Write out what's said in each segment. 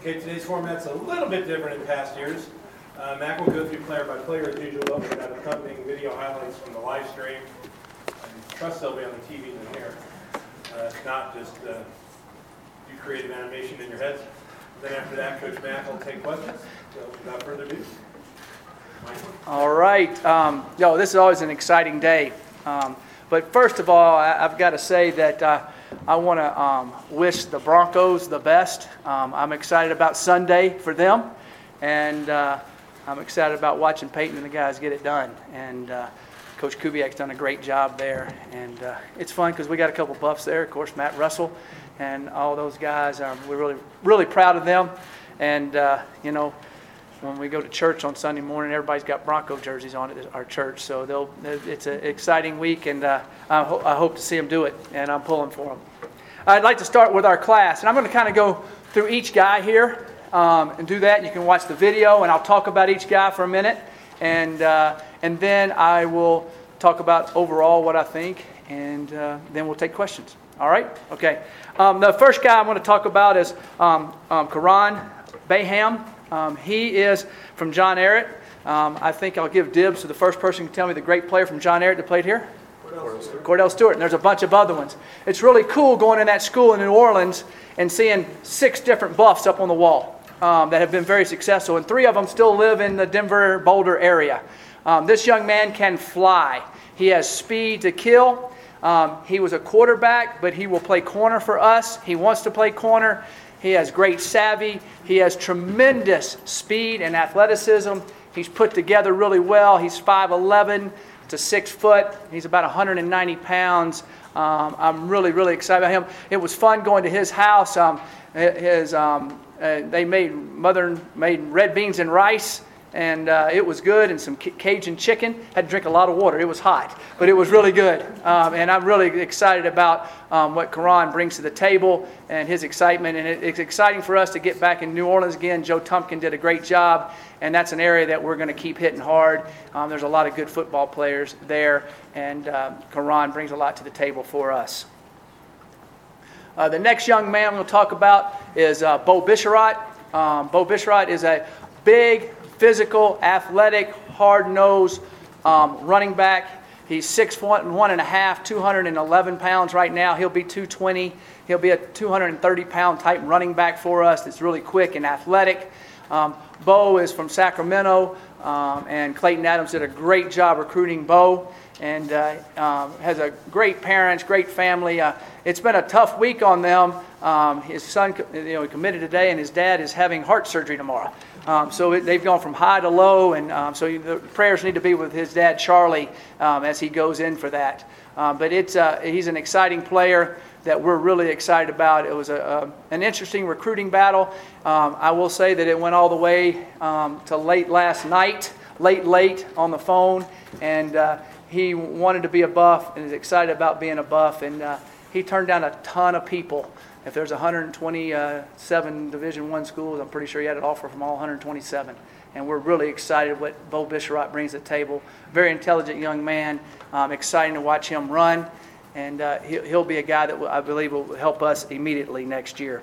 Okay, today's format's a little bit different in past years. Uh, Mac will go through player by player as usual, but we have accompanying video highlights from the live stream. I trust they'll be on the TV in here. Uh, not, just uh, do creative animation in your heads. Then after that, Coach Mac will take questions. So without further ado, Michael. All right. Um, no, this is always an exciting day. Um, but first of all, I, I've got to say that uh, I want to um, wish the Broncos the best. Um, I'm excited about Sunday for them, and uh, I'm excited about watching Peyton and the guys get it done. And uh, Coach Kubiak's done a great job there, and uh, it's fun because we got a couple buffs there. Of course, Matt Russell and all those guys. Um, we're really, really proud of them, and uh, you know when we go to church on Sunday morning, everybody's got Bronco jerseys on at our church. So it's an exciting week, and uh, I, ho- I hope to see them do it, and I'm pulling for them. I'd like to start with our class, and I'm going to kind of go through each guy here um, and do that. You can watch the video, and I'll talk about each guy for a minute, and, uh, and then I will talk about overall what I think, and uh, then we'll take questions. All right? Okay. Um, the first guy I want to talk about is um, um, Karan Baham. Um, he is from John Ehret. Um, I think I'll give dibs to the first person who can tell me the great player from John Ehret that played here. Kordell Stewart. Kordell Stewart. And there's a bunch of other ones. It's really cool going in that school in New Orleans and seeing six different buffs up on the wall um, that have been very successful. And three of them still live in the Denver Boulder area. Um, this young man can fly. He has speed to kill. Um, he was a quarterback, but he will play corner for us. He wants to play corner. He has great savvy. He has tremendous speed and athleticism. He's put together really well. He's 5'11 to 6 foot. He's about 190 pounds. Um, I'm really, really excited about him. It was fun going to his house. Um, his, um, uh, they made, mother made red beans and rice and uh, it was good, and some Cajun chicken. Had to drink a lot of water. It was hot, but it was really good. Um, and I'm really excited about um, what Karan brings to the table and his excitement. And it, it's exciting for us to get back in New Orleans again. Joe Tumpkin did a great job, and that's an area that we're going to keep hitting hard. Um, there's a lot of good football players there, and uh, Karan brings a lot to the table for us. Uh, the next young man we'll talk about is uh, Bo Bisharat. Um, Bo Bisharat is a big, physical, athletic, hard nosed um, running back. He's six foot and one and a half, 211 pounds right now. He'll be 220. He'll be a 230 pound type running back for us that's really quick and athletic. Um, Bo is from Sacramento, um, and Klayton Adams did a great job recruiting Bo and uh, um, has a great parents, great family. Uh, it's been a tough week on them. Um, his son, you know, committed today, and his dad is having heart surgery tomorrow. Um, so it, they've gone from high to low, and um, so the prayers need to be with his dad, Charlie, um, as he goes in for that. Um, but it's, uh, he's an exciting player that we're really excited about. It was a, a an interesting recruiting battle. Um, I will say that it went all the way um, to late last night, late, late on the phone, and uh, he wanted to be a buff and is excited about being a buff, and uh, he turned down a ton of people. If there's 127 Division One schools, I'm pretty sure he had an offer from all 127. And we're really excited what Bo Bisharat brings to the table. Very intelligent young man. Um, exciting to watch him run. And uh, he'll, he'll be a guy that I believe will help us immediately next year.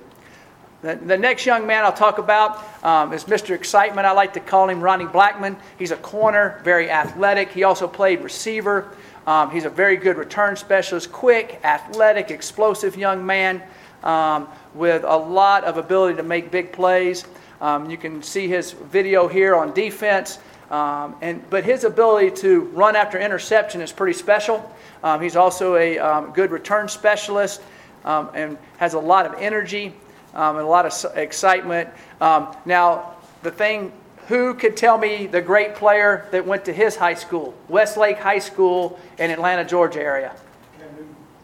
The, the next young man I'll talk about um, is Mr. Excitement. I like to call him Ronnie Blackman. He's a corner, very athletic. He also played receiver. Um, he's a very good return specialist, quick, athletic, explosive young man um, with a lot of ability to make big plays. Um, you can see his video here on defense. Um, and, but his ability to run after interception is pretty special. Um, he's also a um, good return specialist um, and has a lot of energy and a lot of excitement. now, the thing who could tell me the great player that went to his high school, Westlake High School in Atlanta, Georgia area?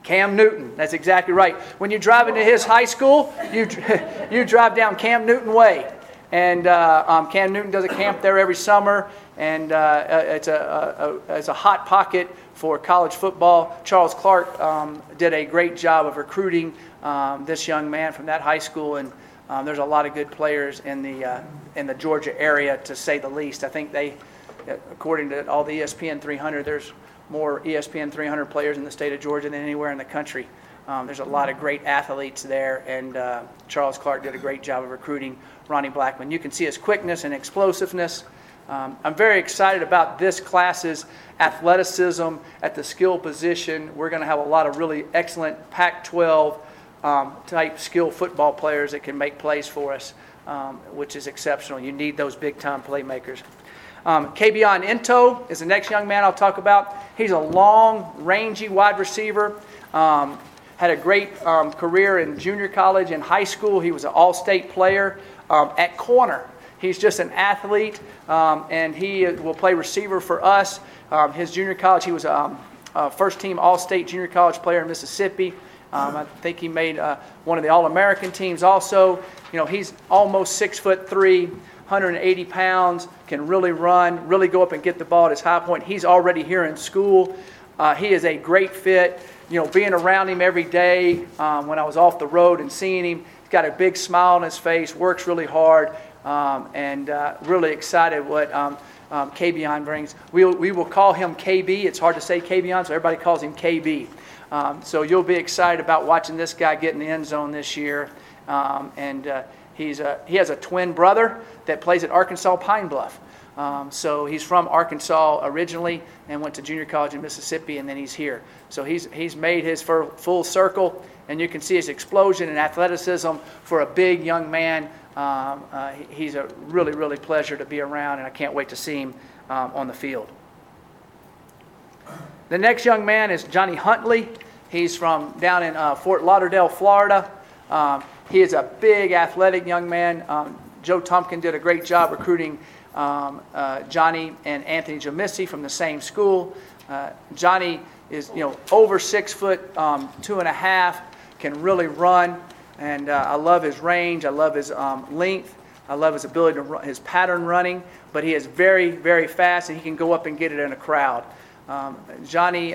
Cam Newton. That's exactly right. When you drive into his high school, you, you drive down Cam Newton Way. And uh, um, Cam Newton does a camp there every summer, and uh, uh it's, a, a, it's a hot pocket for college football. Charles Clark um, did a great job of recruiting um, this young man from that high school, and um, there's a lot of good players in the, uh, in the Georgia area, to say the least. I think they, according to all the ESPN 300, there's more ESPN 300 players in the state of Georgia than anywhere in the country. Um, there's a lot of great athletes there, and uh, Charles Clark did a great job of recruiting Ronnie Blackman. You can see his quickness and explosiveness. Um, I'm very excited about this class's athleticism at the skill position. We're going to have a lot of really excellent Pac 12 um, type skill football players that can make plays for us, um, which is exceptional. You need those big time playmakers. Um, Kabion is the next young man I'll talk about. He's a long, rangy wide receiver. Um, had a great um, career in junior college and high school. He was an all state player um, at corner. He's just an athlete, um, and he will play receiver for us. Um, his junior college, he was a, a first team all state junior college player in Mississippi. Um, I think he made uh, one of the All American teams also. You know, he's almost six foot three, 180 pounds, can really run, really go up and get the ball at his high point. He's already here in school. Uh, he is a great fit. You know, being around him every day um, when I was off the road and seeing him, he's got a big smile on his face, works really hard, um, and uh, really excited what um, um, brings. We'll, we will call him KB. It's hard to say Kabion, so everybody calls him KB. Um, so you'll be excited about watching this guy get in the end zone this year. Um, and uh, he's a, he has a twin brother that plays at Arkansas Pine Bluff. Um, so he's from Arkansas originally and went to junior college in Mississippi, and then he's here. So he's, he's made his full circle, and you can see his explosion and athleticism for a big young man. Um, uh, he's a really, really pleasure to be around, and I can't wait to see him um, on the field. The next young man is Johnny Huntley. He's from down in uh, Fort Lauderdale, Florida. Um, he is a big, athletic young man. Um, Joe Tumpkin did a great job recruiting um, uh, Johnny and Anthony Julmisse from the same school. Uh, Johnny is, you know, over six foot, um, two and a half, can really run, and uh, I love his range. I love his um, length. I love his ability to run, his pattern running, but he is very, very fast, and he can go up and get it in a crowd. Um, Johnny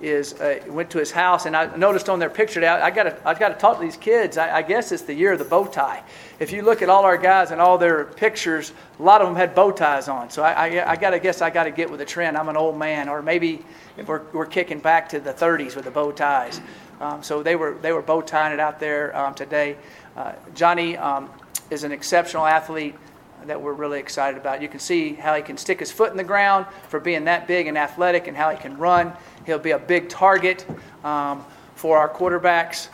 is uh, went to his house, and I noticed on their picture. I, I got to I got to talk to these kids. I, I, guess it's the year of the bow tie. If you look at all our guys and all their pictures, a lot of them had bow ties on. So I, I, I got to guess I got to get with the trend. I'm an old man, or maybe we're, we're kicking back to the 30s with the bow ties. Um, so they were they were bow tying it out there um, today. Uh, Johnny um, is an exceptional athlete that we're really excited about. You can see how he can stick his foot in the ground for being that big and athletic, and how he can run. He'll be a big target um, for our quarterbacks,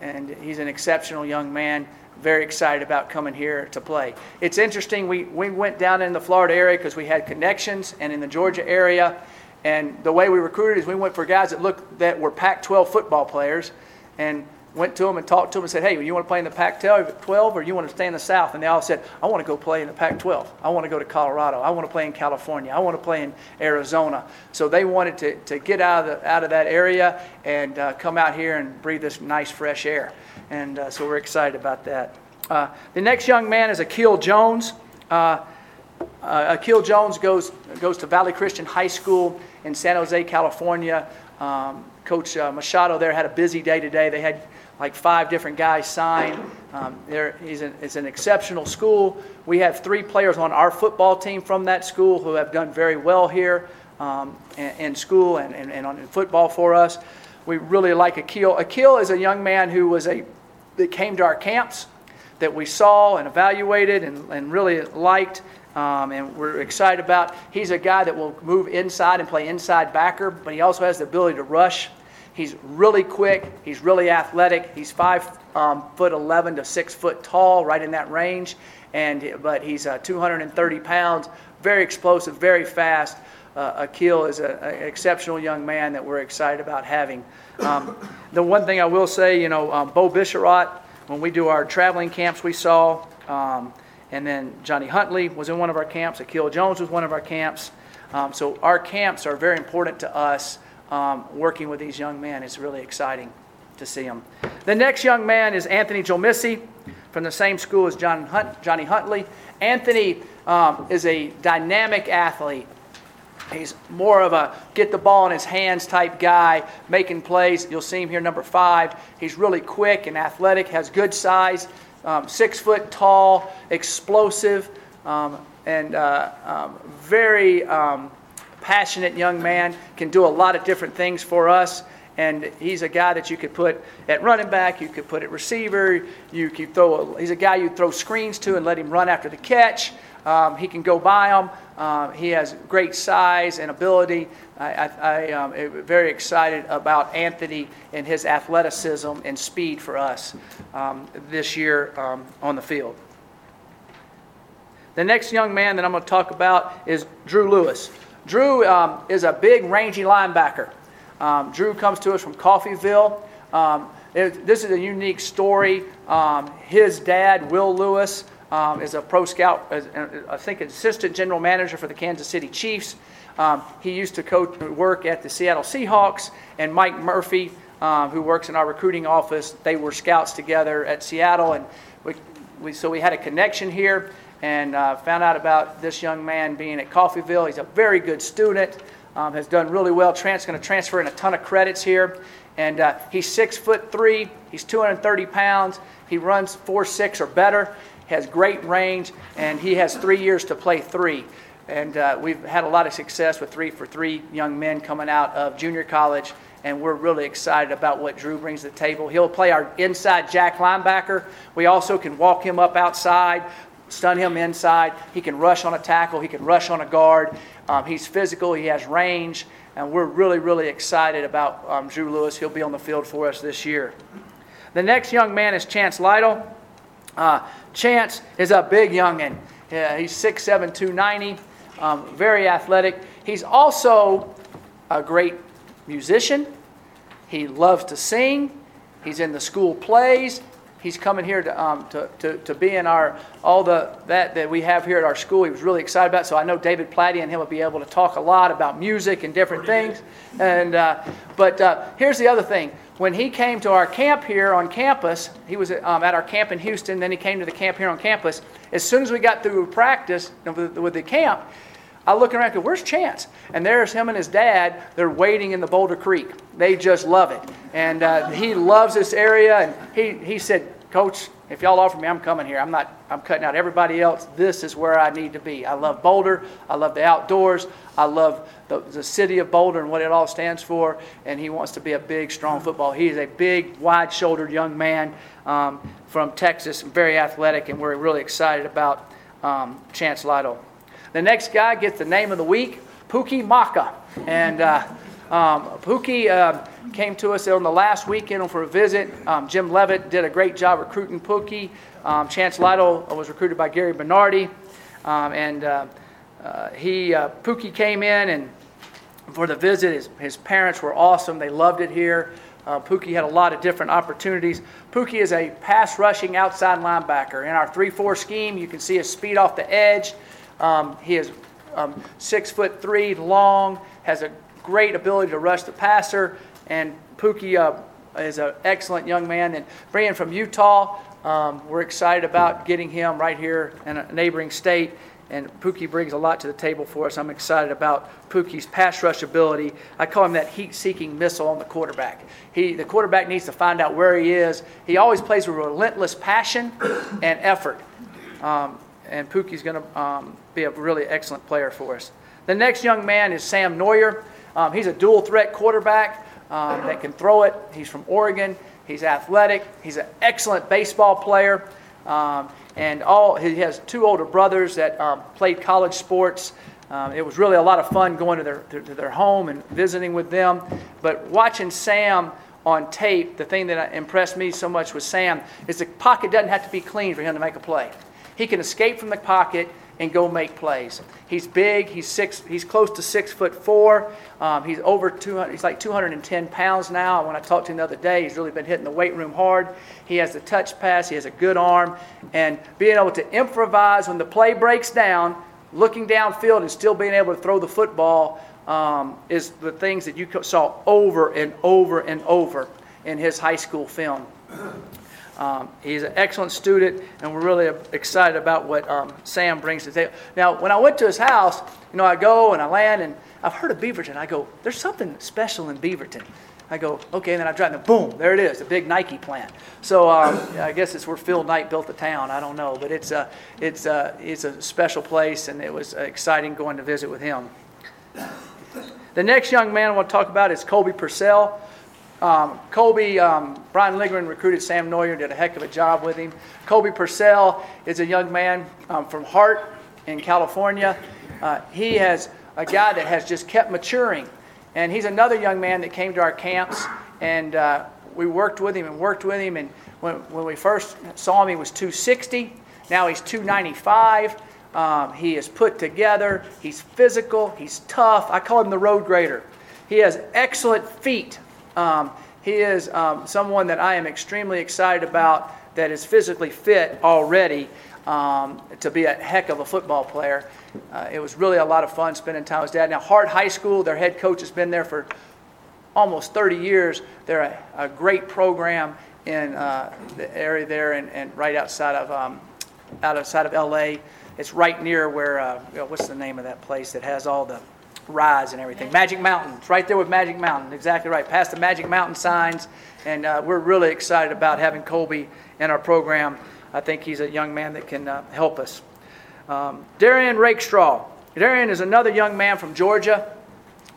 and he's an exceptional young man. Very excited about coming here to play. It's interesting, we, we went down in the Florida area because we had connections, and in the Georgia area, and the way we recruited is we went for guys that looked that were Pac 12 football players, and went to them and talked to them and said, hey, you want to play in the Pac 12 or you want to stay in the South? And they all said, I want to go play in the Pac 12. I want to go to Colorado. I want to play in California. I want to play in Arizona. So they wanted to, to get out of, the, out of that area and uh, come out here and breathe this nice, fresh air. And uh, so we're excited about that. Uh, the next young man is Akil Jones. Uh, uh, Akil Jones goes, goes to Valley Christian High School in San Jose, California. Um, Coach uh, Machado there had a busy day today. They had like five different guys sign. Um, there, he's an, it's an exceptional school. We have three players on our football team from that school who have done very well here um, in, in, school and, and, and on in football for us. We really like Akil. Akil is a young man who was a that came to our camps that we saw and evaluated and, and really liked. Um, and we're excited about. He's a guy that will move inside and play inside backer, but he also has the ability to rush He's really quick. He's really athletic. He's five um, foot 11 to six foot tall, right in that range. And but he's uh, 230 pounds, very explosive, very fast. Uh, Akil is an exceptional young man that we're excited about having. Um, the one thing I will say, you know, um, Bo Bisharat, when we do our traveling camps, we saw, um, and then Johnny Huntley was in one of our camps. Akil Jones was one of our camps. Um, so our camps are very important to us um, working with these young men. It's really exciting to see them. The next young man is Anthony Julmisse from the same school as John Hunt, Johnny Huntley. Anthony um, is a dynamic athlete. He's more of a get the ball in his hands type guy, making plays. You'll see him here, number five. He's really quick and athletic, has good size, um, six foot tall, explosive, um, and uh, um, very um, passionate young man, can do a lot of different things for us. and he's a guy that you could put at running back, you could put at receiver, you could throw. A, he's a guy you throw screens to and let him run after the catch. Um, he can go by them. Um, he has great size and ability. I, I am um, very excited about Anthony and his athleticism and speed for us um, this year um, on the field. The next young man that I'm going to talk about is Drew Lewis. Drew um, is a big, rangy linebacker. Um, Drew comes to us from Coffeyville. Um, it, this is a unique story. Um, his dad, Will Lewis, um, is a pro scout, I think, assistant general manager for the Kansas City Chiefs. Um, he used to coach work at the Seattle Seahawks, and Mike Murphy, who works in our recruiting office, they were scouts together at Seattle, and we, we, so we had a connection here and uh, found out about this young man being at Coffeyville. He's a very good student um, has done really well. Trent's going to transfer in a ton of credits here. And uh, he's six foot three. He's 230 pounds. He runs four six or better. Has great range, and he has three years to play three. And uh, we've had a lot of success with three for three young men coming out of junior college, and we're really excited about what Drew brings to the table. He'll play our inside jack linebacker. We also can walk him up outside, stun him inside. He can rush on a tackle. He can rush on a guard. Um, he's physical, he has range, and we're really, really excited about um, Drew Lewis. He'll be on the field for us this year. The next young man is Chance Lytle. Uh, Chance is a big youngin'. Yeah, he's 6'7, 290, um, very athletic. He's also a great musician. He loves to sing. He's in the school plays he's coming here to, um, to, to, to, be in our all the that that we have here at our school. He was really excited about. It. So I know David Plati and him will be able to talk a lot about music and different things. And uh, but uh, here's the other thing. When he came to our camp here on campus, he was um, at our camp in Houston. Then he came to the camp here on campus. As soon as we got through practice with, with the camp, I look around and go, where's Chance? And there's him and his dad. They're waiting in the Boulder Creek. They just love it. And uh, he loves this area. And he, he said, Coach, if y'all offer me, I'm coming here. I'm not, I'm cutting out everybody else. This is where I need to be. I love Boulder. I love the outdoors. I love the, the city of Boulder and what it all stands for. And he wants to be a big, strong football. He is a big, wide shouldered young man um, from Texas, very athletic, and we're really excited about um, Chance Lytle. The next guy gets the name of the week, Pookie Maka. And uh, um, Pookie. Uh, came to us on the last weekend for a visit. Um, Jim Leavitt did a great job recruiting Pookie. Um, Chance Lytle was recruited by Gary Bernardi. Um, and uh, uh, he, uh, Pookie came in and for the visit, his, his parents were awesome. They loved it here. Uh, Pookie had a lot of different opportunities. Pookie is a pass rushing outside linebacker. In our 3 4 scheme, you can see his speed off the edge. Um, he is um, six foot three long, has a great ability to rush the passer, and Pookie uh, is an excellent young man. And Brian from Utah, um, we're excited about getting him right here in a neighboring state. And Pookie brings a lot to the table for us. I'm excited about Pookie's pass rush ability. I call him that heat-seeking missile on the quarterback. He, the quarterback needs to find out where he is. He always plays with relentless passion and effort. Um, and Pookie's going to um, be a really excellent player for us. The next young man is Sam Noyer. Um, he's a dual threat quarterback um, that can throw it. He's from Oregon. He's athletic. He's an excellent baseball player. Um, and all he has two older brothers that um, played college sports. Um, it was really a lot of fun going to their, to, to their home and visiting with them. But watching Sam on tape, the thing that impressed me so much with Sam is the pocket doesn't have to be clean for him to make a play. He can escape from the pocket and go make plays. He's big. He's six. He's close to six foot four. Um, he's over 200. He's like 210 pounds now. When I talked to him the other day, he's really been hitting the weight room hard. He has the touch pass. He has a good arm, and being able to improvise when the play breaks down, looking downfield and still being able to throw the football um, is the things that you saw over and over and over in his high school film. Um, he's an excellent student, and we're really excited about what um, Sam brings to the table. Now, when I went to his house, you know, I go and I land, and I've heard of Beaverton. I go, there's something special in Beaverton. I go, okay, and then I drive, and boom, there it is, the big Nike plant. So um, I guess it's where Phil Knight built the town. I don't know, but it's a, it's a, it's a special place, and it was exciting going to visit with him. The next young man I want to talk about is Colby Pursell. Um, Colby, um, Brian Lindgren recruited Sam Noyer, did a heck of a job with him. Colby Pursell is a young man um, from Hart in California. Uh, he has a guy that has just kept maturing. And he's another young man that came to our camps, and uh, we worked with him and worked with him. And when, when we first saw him, he was 260. Now he's 295. Um, he is put together. He's physical. He's tough. I call him the road grader. He has excellent feet. Um, he is um, someone that I am extremely excited about that is physically fit already um, to be a heck of a football player. Uh, it was really a lot of fun spending time with dad. Now, Hart High School, their head coach has been there for almost 30 years. They're a, a great program in uh, the area there and, and right outside of um, outside of LA. It's right near where uh, what's the name of that place that has all the rides and everything? Magic Mountain. It's right there with Magic Mountain. Exactly right. Past the Magic Mountain signs, and uh, we're really excited about having Colby in our program. I think he's a young man that can uh, help us. Um, Darian Rakestraw. Darian is another young man from Georgia.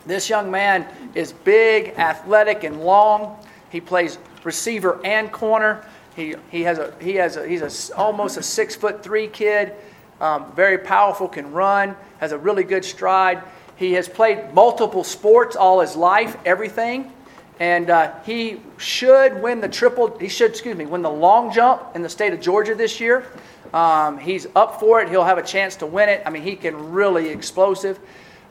This young man is big, athletic, and long. He plays receiver and corner. He, he has a he has a he's a, almost a six foot three kid. Um, very powerful, can run, has a really good stride. He has played multiple sports all his life, everything, and uh, he should win the triple. He should, excuse me, win the long jump in the state of Georgia this year. Um, he's up for it. He'll have a chance to win it. I mean, he can really explosive.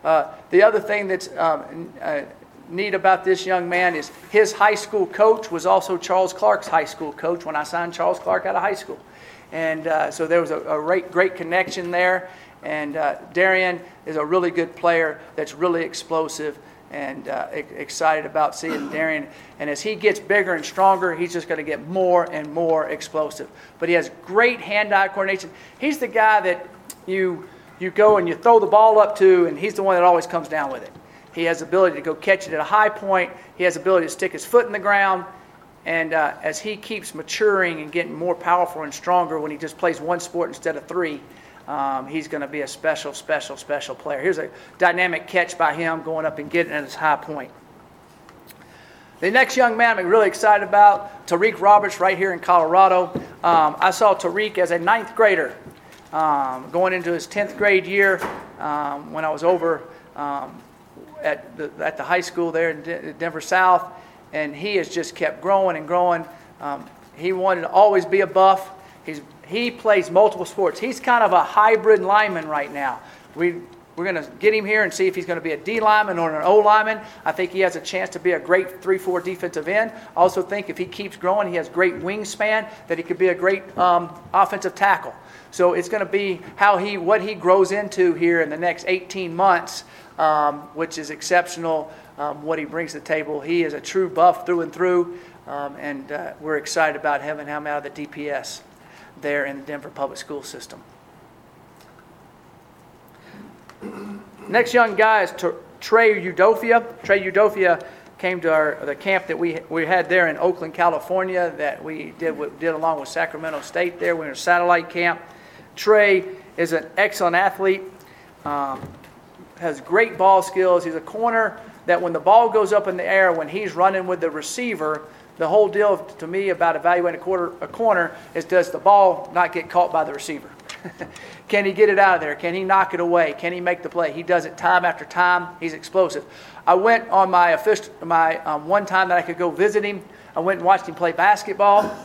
Uh, the other thing that's um, uh, neat about this young man is his high school coach was also Charles Clark's high school coach when I signed Charles Clark out of high school. And uh, so there was a, a great, great connection there. And uh, Darian is a really good player that's really explosive and uh, excited about seeing Darian. And as he gets bigger and stronger, he's just going to get more and more explosive. But he has great hand-eye coordination. He's the guy that you you go and you throw the ball up to, and he's the one that always comes down with it. He has the ability to go catch it at a high point. He has the ability to stick his foot in the ground. And uh, as he keeps maturing and getting more powerful and stronger when he just plays one sport instead of three, um, he's going to be a special, special, special player. Here's a dynamic catch by him going up and getting at his high point. The next young man I'm really excited about, Tariq Roberts, right here in Colorado. Um, I saw Tariq as a ninth grader um, going into his 10th grade year um, when I was over um, at, the, at the high school there in De- Denver South. And he has just kept growing and growing. Um, he wanted to always be a buff. He's, he plays multiple sports. He's kind of a hybrid lineman right now. We, we're going to get him here and see if he's going to be a D lineman or an O lineman. I think he has a chance to be a great 3 4 defensive end. I also think if he keeps growing, he has great wingspan, that he could be a great um, offensive tackle. So it's going to be how he, what he grows into here in the next 18 months, um, which is exceptional. Um, what he brings to the table. He is a true buff through and through, um, and uh, we're excited about having him out of the DPS there in the Denver Public School System. Next young guy is Trey Udoffia. Trey Udoffia came to our the camp that we we had there in Oakland, California, that we did did along with Sacramento State. There, we were in a satellite camp. Trey is an excellent athlete, um, has great ball skills. He's a corner that when the ball goes up in the air, when he's running with the receiver, the whole deal to me about evaluating a, quarter, a corner is does the ball not get caught by the receiver? Can he get it out of there? Can he knock it away? Can he make the play? He does it time after time. He's explosive. I went on my official, my um, one time that I could go visit him. I went and watched him play basketball.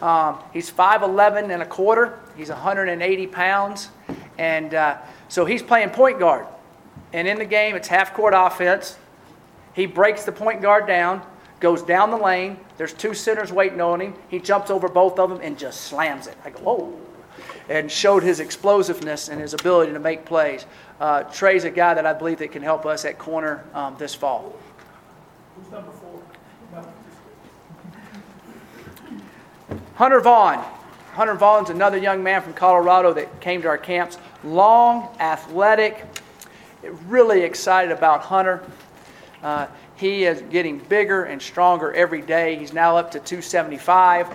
Um, he's 5'11 and a quarter. He's 180 pounds. And uh, so he's playing point guard. And in the game, it's half court offense. He breaks the point guard down, goes down the lane. There's two centers waiting on him. He jumps over both of them and just slams it. I go, whoa. And showed his explosiveness and his ability to make plays. Uh, Trey's a guy that I believe that can help us at corner um, this fall. Who's number four? Hunter Vaughn. Hunter Vaughn's another young man from Colorado that came to our camps. Long, athletic, really excited about Hunter. Uh, he is getting bigger and stronger every day. He's now up to 275.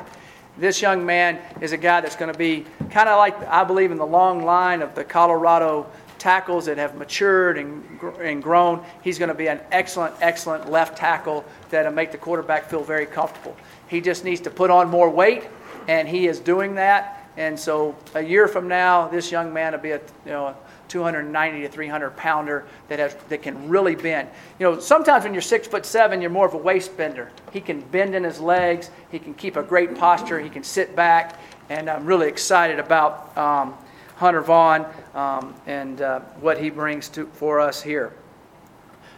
this young man is a guy that's going to be kind of like, I believe, in the long line of the Colorado tackles that have matured and, and grown. He's going to be an excellent, excellent left tackle that'll make the quarterback feel very comfortable. He just needs to put on more weight, and he is doing that. And so a year from now, this young man will be a you know a 290 to 300 pounder that has that can really bend. You know, sometimes when you're six foot seven, you're more of a waist bender. He can bend in his legs. He can keep a great posture. He can sit back, and I'm really excited about um, Hunter Vaughn um, and uh, what he brings to for us here.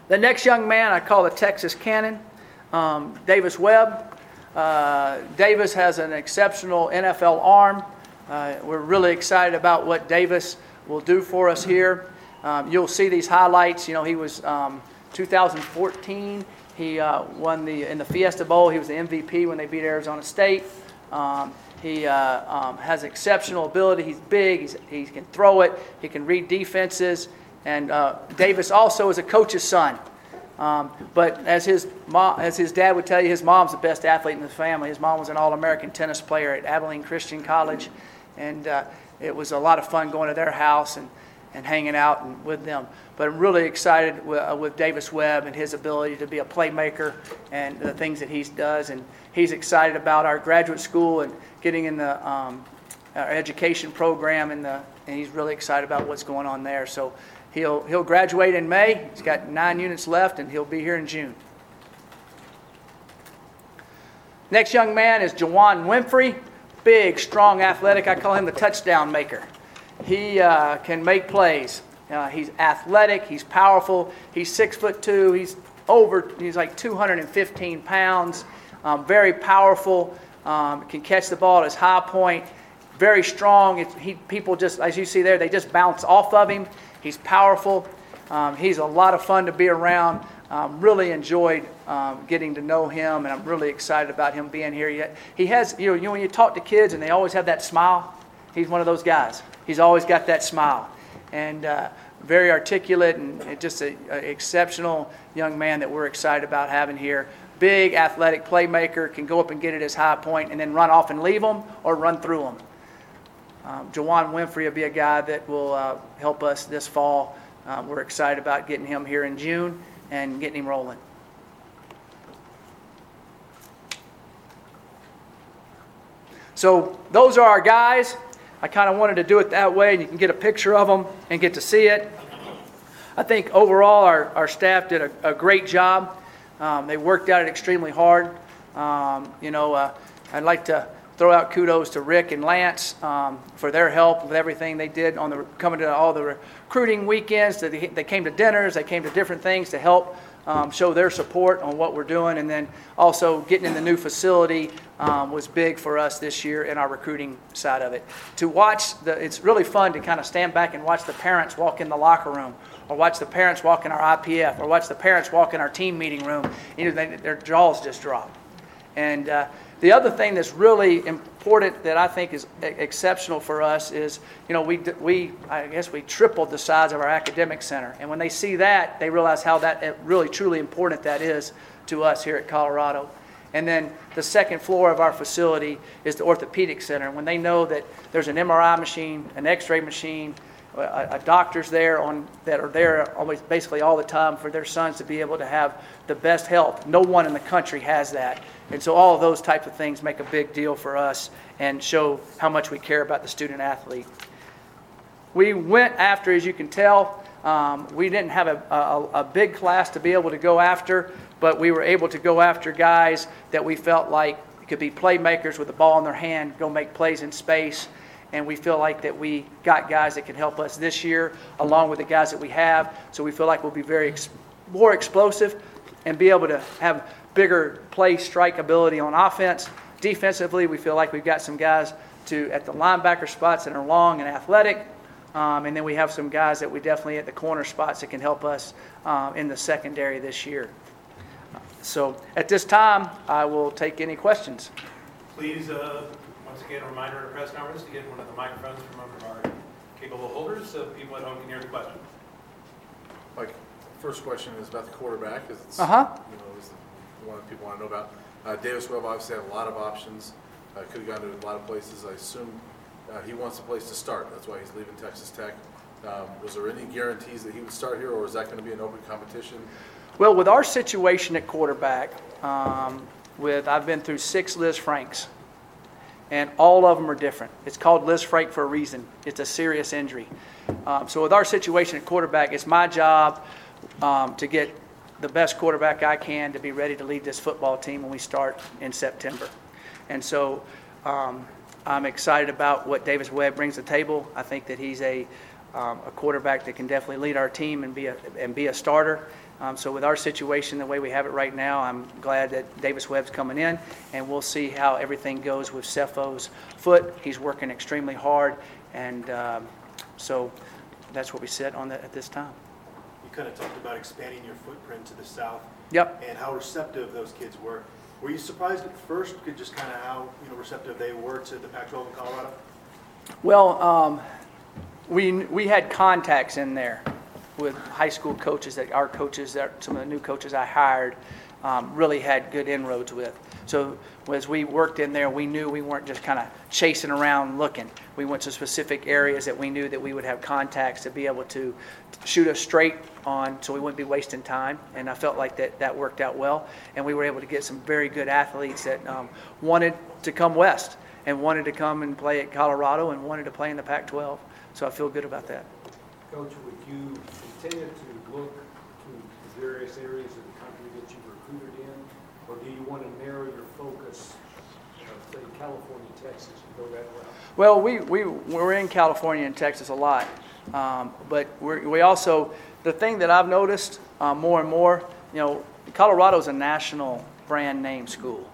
The next young man I call the Texas Cannon, um, Davis Webb. Uh, Davis has an exceptional NFL arm. Uh, we're really excited about what Davis will do for us here. Um, you'll see these highlights. You know, he was um, 2014. He uh, won the in the Fiesta Bowl. He was the MVP when they beat Arizona State. Um, he uh, um, has exceptional ability. He's big. He's, he can throw it. He can read defenses. And uh, Davis also is a coach's son. Um, but as his mom, as his dad would tell you, his mom's the best athlete in the family. His mom was an All-American tennis player at Abilene Christian College, and uh, it was a lot of fun going to their house and, and hanging out and with them. But I'm really excited with, uh, with Davis Webb and his ability to be a playmaker and the things that he does. And he's excited about our graduate school and getting in the um, our education program, and, the, and he's really excited about what's going on there. So he'll, he'll graduate in May. He's got nine units left, and he'll be here in June. Next young man is Juwann Winfree. Big, strong, athletic. I call him the touchdown maker. He uh, can make plays. Uh, he's athletic. He's powerful. He's six foot two. He's over. He's like 215 pounds. Um, very powerful. Um, can catch the ball at his high point. Very strong. He, people just, as you see there, they just bounce off of him. He's powerful. Um, he's a lot of fun to be around. Um, really enjoyed um, getting to know him, and I'm really excited about him being here. Yet he has, you know, you know, when you talk to kids and they always have that smile. He's one of those guys. He's always got that smile, and uh, very articulate and just an exceptional young man that we're excited about having here. Big athletic playmaker, can go up and get at his high point and then run off and leave them or run through them. Um, Juwann Winfree will be a guy that will uh, help us this fall. Uh, we're excited about getting him here in June and getting him rolling. So those are our guys. I kind of wanted to do it that way, and you can get a picture of them and get to see it. I think overall our, our staff did a, a great job. Um, they worked at it extremely hard. Um, you know, uh, I'd like to throw out kudos to Rick and Lance um, for their help with everything they did on the coming to all the recruiting weekends. They, they came to dinners, they came to different things to help um, show their support on what we're doing, and then also getting in the new facility um, was big for us this year in our recruiting side of it. To watch the, it's really fun to kind of stand back and watch the parents walk in the locker room, or watch the parents walk in our IPF, or watch the parents walk in our team meeting room. You know, they, their jaws just drop. And uh, the other thing that's really important that I think is exceptional for us is, you know, we, we, I guess we tripled the size of our academic center. And when they see that, they realize how that uh, really truly important that is to us here at Colorado. And then the second floor of our facility is the orthopedic center. And when they know that there's an MRI machine, an X-ray machine, a doctors there on that are there always basically all the time for their sons to be able to have the best health. No one in the country has that. And so all of those types of things make a big deal for us and show how much we care about the student athlete. We went after, as you can tell, um, we didn't have a, a, a big class to be able to go after, but we were able to go after guys that we felt like could be playmakers with the ball in their hand, go make plays in space. And we feel like that we got guys that can help us this year, along with the guys that we have. So we feel like we'll be very ex- more explosive and be able to have bigger play strike ability on offense. Defensively, we feel like we've got some guys to at the linebacker spots that are long and athletic. Um, and then we have some guys that we definitely at the corner spots that can help us um, in the secondary this year. So at this time, I will take any questions. Please, uh, once again, a reminder to press conference to get one of the microphones from one of our capable holders so people at home can hear the question. Like, first question is about the quarterback, because it's, Uh-huh. you know, is the one that people want to know about. Uh, Davis Webb obviously had a lot of options. Uh, Could have gone to a lot of places. I assume uh, he wants a place to start. That's why he's leaving Texas Tech. Um, Was there any guarantees that he would start here, or is that going to be an open competition? Well, with our situation at quarterback, um, with I've been through six Lisfrancs, and all of them are different. It's called Lisfranc for a reason. It's a serious injury. Um, so with our situation at quarterback, it's my job um, to get the best quarterback I can to be ready to lead this football team when we start in September. And so um, I'm excited about what Davis Webb brings to the table. I think that he's a, um, a quarterback that can definitely lead our team and be a, and be a starter. Um, so with our situation, the way we have it right now, I'm glad that Davis Webb's coming in, and we'll see how everything goes with Sefo's foot. He's working extremely hard, and um, so that's what we sit on that at this time. You kind of talked about expanding your footprint to the south Yep. and how receptive those kids were. Were you surprised at first, could just kind of how, you know, receptive they were to the Pac-12 in Colorado? Well, um, we, we had contacts in there with high school coaches that our coaches, that some of the new coaches I hired, um, really had good inroads with. So as we worked in there, we knew we weren't just kind of chasing around looking. We went to specific areas that we knew that we would have contacts to be able to shoot us straight on, so we wouldn't be wasting time. And I felt like that, that worked out well. And we were able to get some very good athletes that um, wanted to come west and wanted to come and play at Colorado and wanted to play in the Pac-12. So I feel good about that. Coach, would you continue to look to the various areas of the country that you've recruited in? Or do you want to narrow your focus, uh, say California, Texas, and go that route? Well, we, we, we're in California and Texas a lot. Um, but we also, the thing that I've noticed uh, more and more, you know, Colorado's a national brand name school.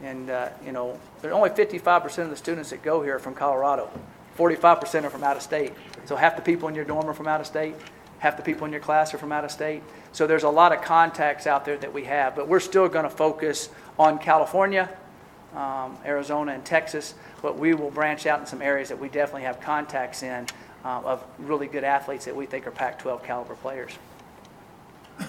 And, uh, you know, there are only 55% of the students that go here are from Colorado. 45% are from out of state. So half the people in your dorm are from out of state, half the people in your class are from out of state. So there's a lot of contacts out there that we have, but we're still going to focus on California, um, Arizona, and Texas, but we will branch out in some areas that we definitely have contacts in uh, of really good athletes that we think are Pac-12 caliber players. Uh,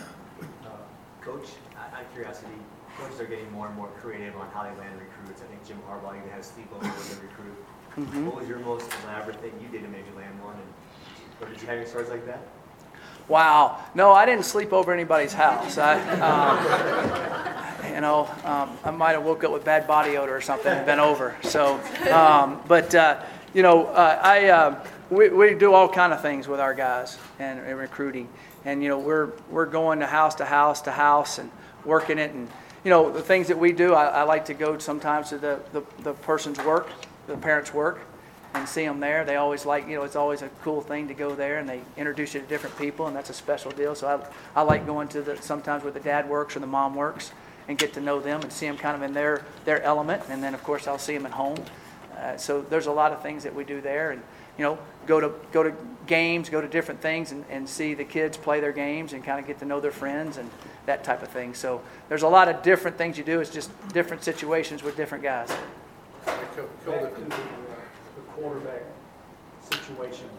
Coach, out out of curiosity, coaches are getting more and more creative on how they land recruits. I think Jim Harbaugh even has sleepover with a recruit. Mm-hmm. What was your most elaborate thing you did to maybe land one? And or did you have any stories like that? Wow. No, I didn't sleep over anybody's house. I, um, you know, um, I might have woke up with bad body odor or something and been over. So, um, but uh, you know, uh, I uh, we, we do all kind of things with our guys and, and recruiting, and you know, we're we're going to house to house to house and working it, and you know, the things that we do. I, I like to go sometimes to the, the the person's work, the parents' work, and see them there. They always like, you know, it's always a cool thing to go there, and they introduce you to different people, and that's a special deal. So I, I like going to the sometimes where the dad works or the mom works, and get to know them and see them kind of in their their element. And then of course I'll see them at home. Uh, so there's a lot of things that we do there, and you know, go to go to games, go to different things, and, and see the kids play their games, and kind of get to know their friends and that type of thing. So there's a lot of different things you do. It's just different situations with different guys. Quarterback situation.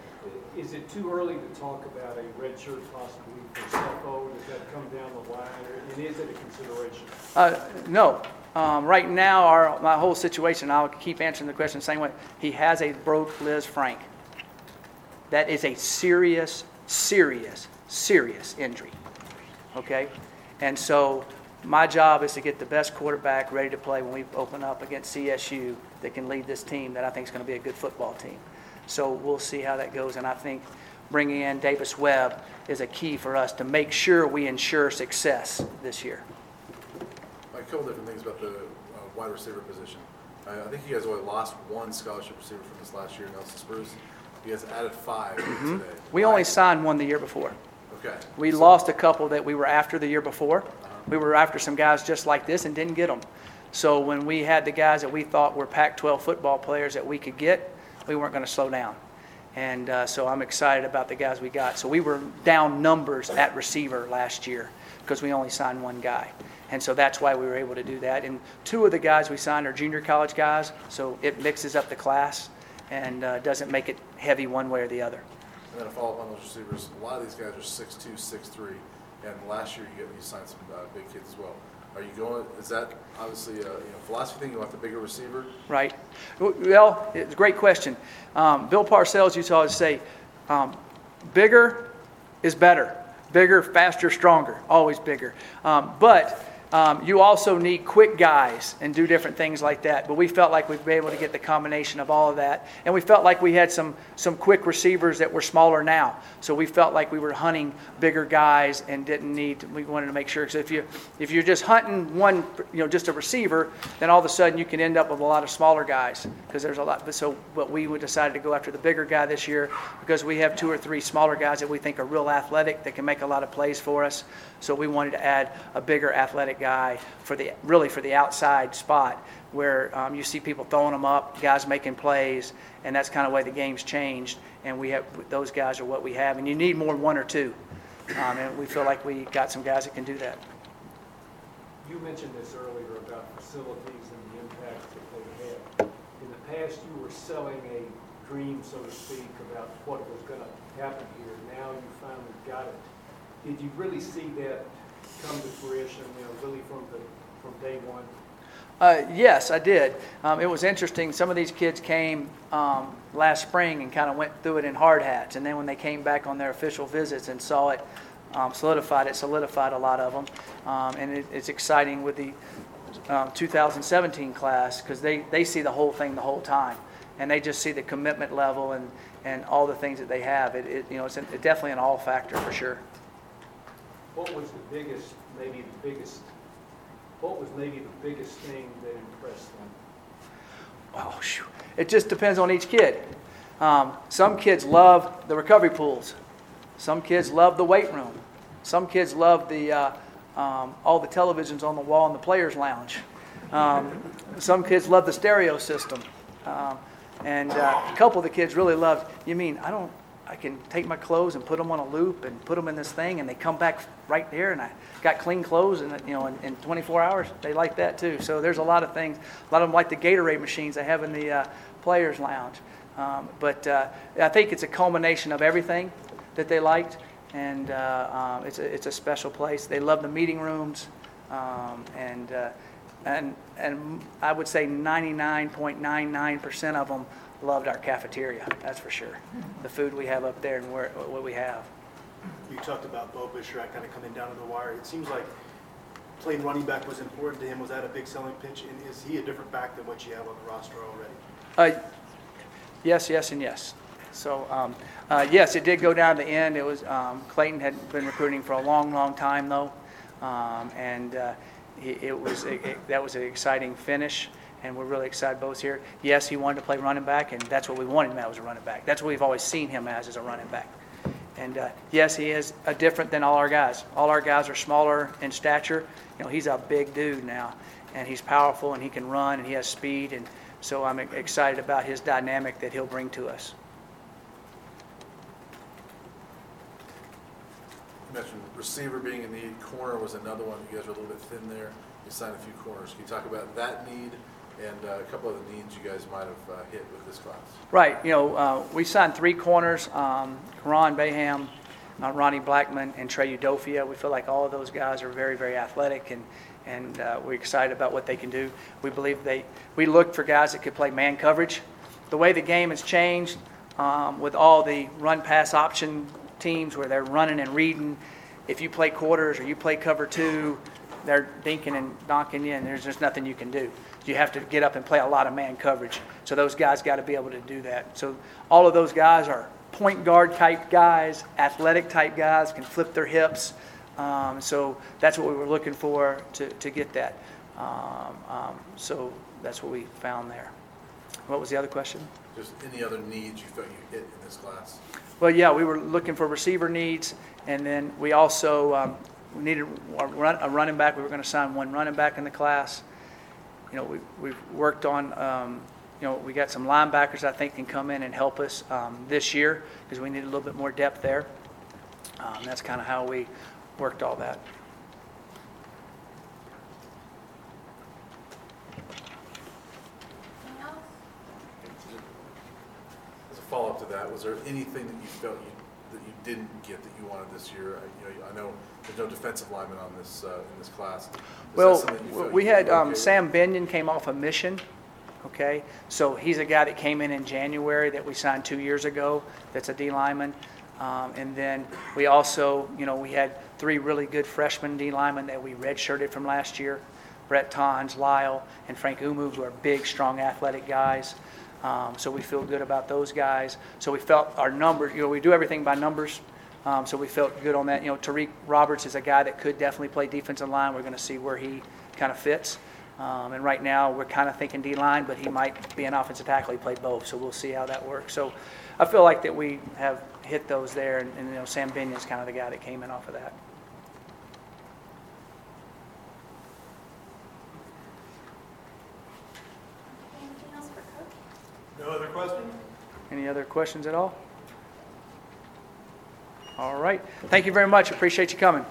Is it too early to talk about a red shirt possibly for Sefo? Does that come down the line, and is it a consideration? Uh, no. Um, right now, our, my whole situation, I'll keep answering the question the same way. He has a broke Lisfranc. That is a serious, serious, serious injury. Okay? And so my job is to get the best quarterback ready to play when we open up against CSU that can lead this team that I think is going to be a good football team. So we'll see how that goes. And I think bringing in Davis Webb is a key for us to make sure we ensure success this year. A couple different things about the uh, wide receiver position. I I think you guys only lost one scholarship receiver from this last year, Nelson Spruce. You guys added five. Mm-hmm. We only signed one the year before. Okay. We So- lost a couple that we were after the year before. We were after some guys just like this and didn't get them. So when we had the guys that we thought were Pac-12 football players that we could get, we weren't going to slow down. And uh, so I'm excited about the guys we got. So we were down numbers at receiver last year because we only signed one guy. And so that's why we were able to do that. And two of the guys we signed are junior college guys, so it mixes up the class and uh, doesn't make it heavy one way or the other. And then a follow-up on those receivers, a lot of these guys are six-two, six-three, and last year you get, you signed some uh, big kids as well. Are you going, is that obviously a, you know, philosophy thing, you want the bigger receiver? right? Well, it's a great question. Um, Bill Parcells used to always say, um, bigger is better. Bigger, faster, stronger, always bigger. Um, but um, you also need quick guys and do different things like that. But we felt like we'd be able to get the combination of all of that. And we felt like we had some, some quick receivers that were smaller now. So we felt like we were hunting bigger guys and didn't need, we wanted to make sure. Because if, you, if you're just hunting one, you know, just a receiver, then all of a sudden you can end up with a lot of smaller guys. Because there's a lot, but so, but we decided to go after the bigger guy this year because we have two or three smaller guys that we think are real athletic that can make a lot of plays for us. So we wanted to add a bigger athletic guy for the, really for the outside spot where um, you see people throwing them up, guys making plays, and that's kind of way the game's changed. And we have, those guys are what we have. And you need more than one or two. Um, and we feel like we got some guys that can do that. You mentioned this earlier about facilities and the impact that they have. In the past, you were selling a dream, so to speak, about what was going to happen here. Now you finally got it. Did you really see that come to fruition, you know, really from the, from day one? Uh, yes, I did. Um, it was interesting. Some of these kids came um, last spring and kind of went through it in hard hats, and then when they came back on their official visits and saw it um, solidified, it solidified a lot of them. Um, and it, it's exciting with the um, 2017 class because they, they see the whole thing the whole time, and they just see the commitment level and, and all the things that they have. It, it you know it's an, it definitely an all factor for sure. What was the biggest, maybe the biggest, what was maybe the biggest thing that impressed them? Oh, phew. it just depends on each kid. Um, some kids love the recovery pools. Some kids love the weight room. Some kids love the uh, um, all the televisions on the wall in the players' lounge. Um, some kids love the stereo system, um, and uh, a couple of the kids really loved. You mean I don't? I can take my clothes and put them on a loop and put them in this thing, and they come back right there, and I got clean clothes, and you know, in, in 24 hours, they like that too. So there's a lot of things. A lot of them like the Gatorade machines they have in the uh, players' lounge. Um, but uh, I think it's a culmination of everything that they liked, and uh, um, it's a it's a special place. They love the meeting rooms, um, and uh, and and I would say 99.99% of them loved our cafeteria. That's for sure. The food we have up there and where, what we have. You talked about Beau Bisharat kind of coming down to the wire. It seems like playing running back was important to him. Was that a big selling pitch? And is he a different back than what you have on the roster already? Uh, Yes, yes, and yes. So, um, uh, yes, it did go down to the end. It was, um, Klayton had been recruiting for a long, long time, though. Um, And uh, he- it was, it- it- that was an exciting finish, and we're really excited both here. Yes, he wanted to play running back, and that's what we wanted him as, a running back. That's what we've always seen him as, as a running back. And uh, yes, he is different than all our guys. All our guys are smaller in stature. You know, he's a big dude now, and he's powerful, and he can run, and he has speed, and so I'm excited about his dynamic that he'll bring to us. You mentioned receiver being in need, corner was another one, you guys are a little bit thin there, you signed a few corners. Can you talk about that need and uh, a couple of the needs you guys might have uh, hit with this class? Right, you know, uh, we signed three corners, um, Karan Bayham, uh, Ronnie Blackmon, and Trey Udoffia. We feel like all of those guys are very, very athletic, and, and uh, we're excited about what they can do. We believe they, we looked for guys that could play man coverage. The way the game has changed um, with all the run-pass option teams where they're running and reading, if you play quarters or you play cover two, they're dinking and donking you, and there's just nothing you can do. You have to get up and play a lot of man coverage. So those guys got to be able to do that. So all of those guys are point guard type guys, athletic type guys, can flip their hips. Um, so that's what we were looking for to, to get that. Um, um, so that's what we found there. What was the other question? Just any other needs you felt you hit in this class? Well, yeah, we were looking for receiver needs, and then we also um, needed a run- a running back. We were going to sign one running back in the class. You know, we, we've worked on, um, you know, we got some linebackers I think can come in and help us um, this year because we need a little bit more depth there. Um, That's kind of how we worked all that. As a follow-up to that, was there anything that you felt you that you didn't get that you wanted this year? I- You know, I know there's no defensive lineman on this, uh, in this class. Is Well, something you felt we had, um. Sam Benyon came off a mission, okay? So he's a guy that came in in January that we signed two years ago, that's a D lineman. Um, and then we also, you know, we had three really good freshman D linemen that we redshirted from last year. Brett Tonz, Lyle, and Frank Umu, who are big, strong, athletic guys. Um, so we feel good about those guys. So we felt our numbers, you know, we do everything by numbers. Um, so we felt good on that. You know, Tariq Roberts is a guy that could definitely play defensive line. We're going to see where he kind of fits. Um, and right now, we're kind of thinking D-line, but he might be an offensive tackle. He played both, so we'll see how that works. So I feel like that we have hit those there, and, and you know, Sam Binyon's kind of the guy that came in off of that. Anything else for Coach? Other questions? Any other questions at all? All right. Thank you very much. Appreciate you coming.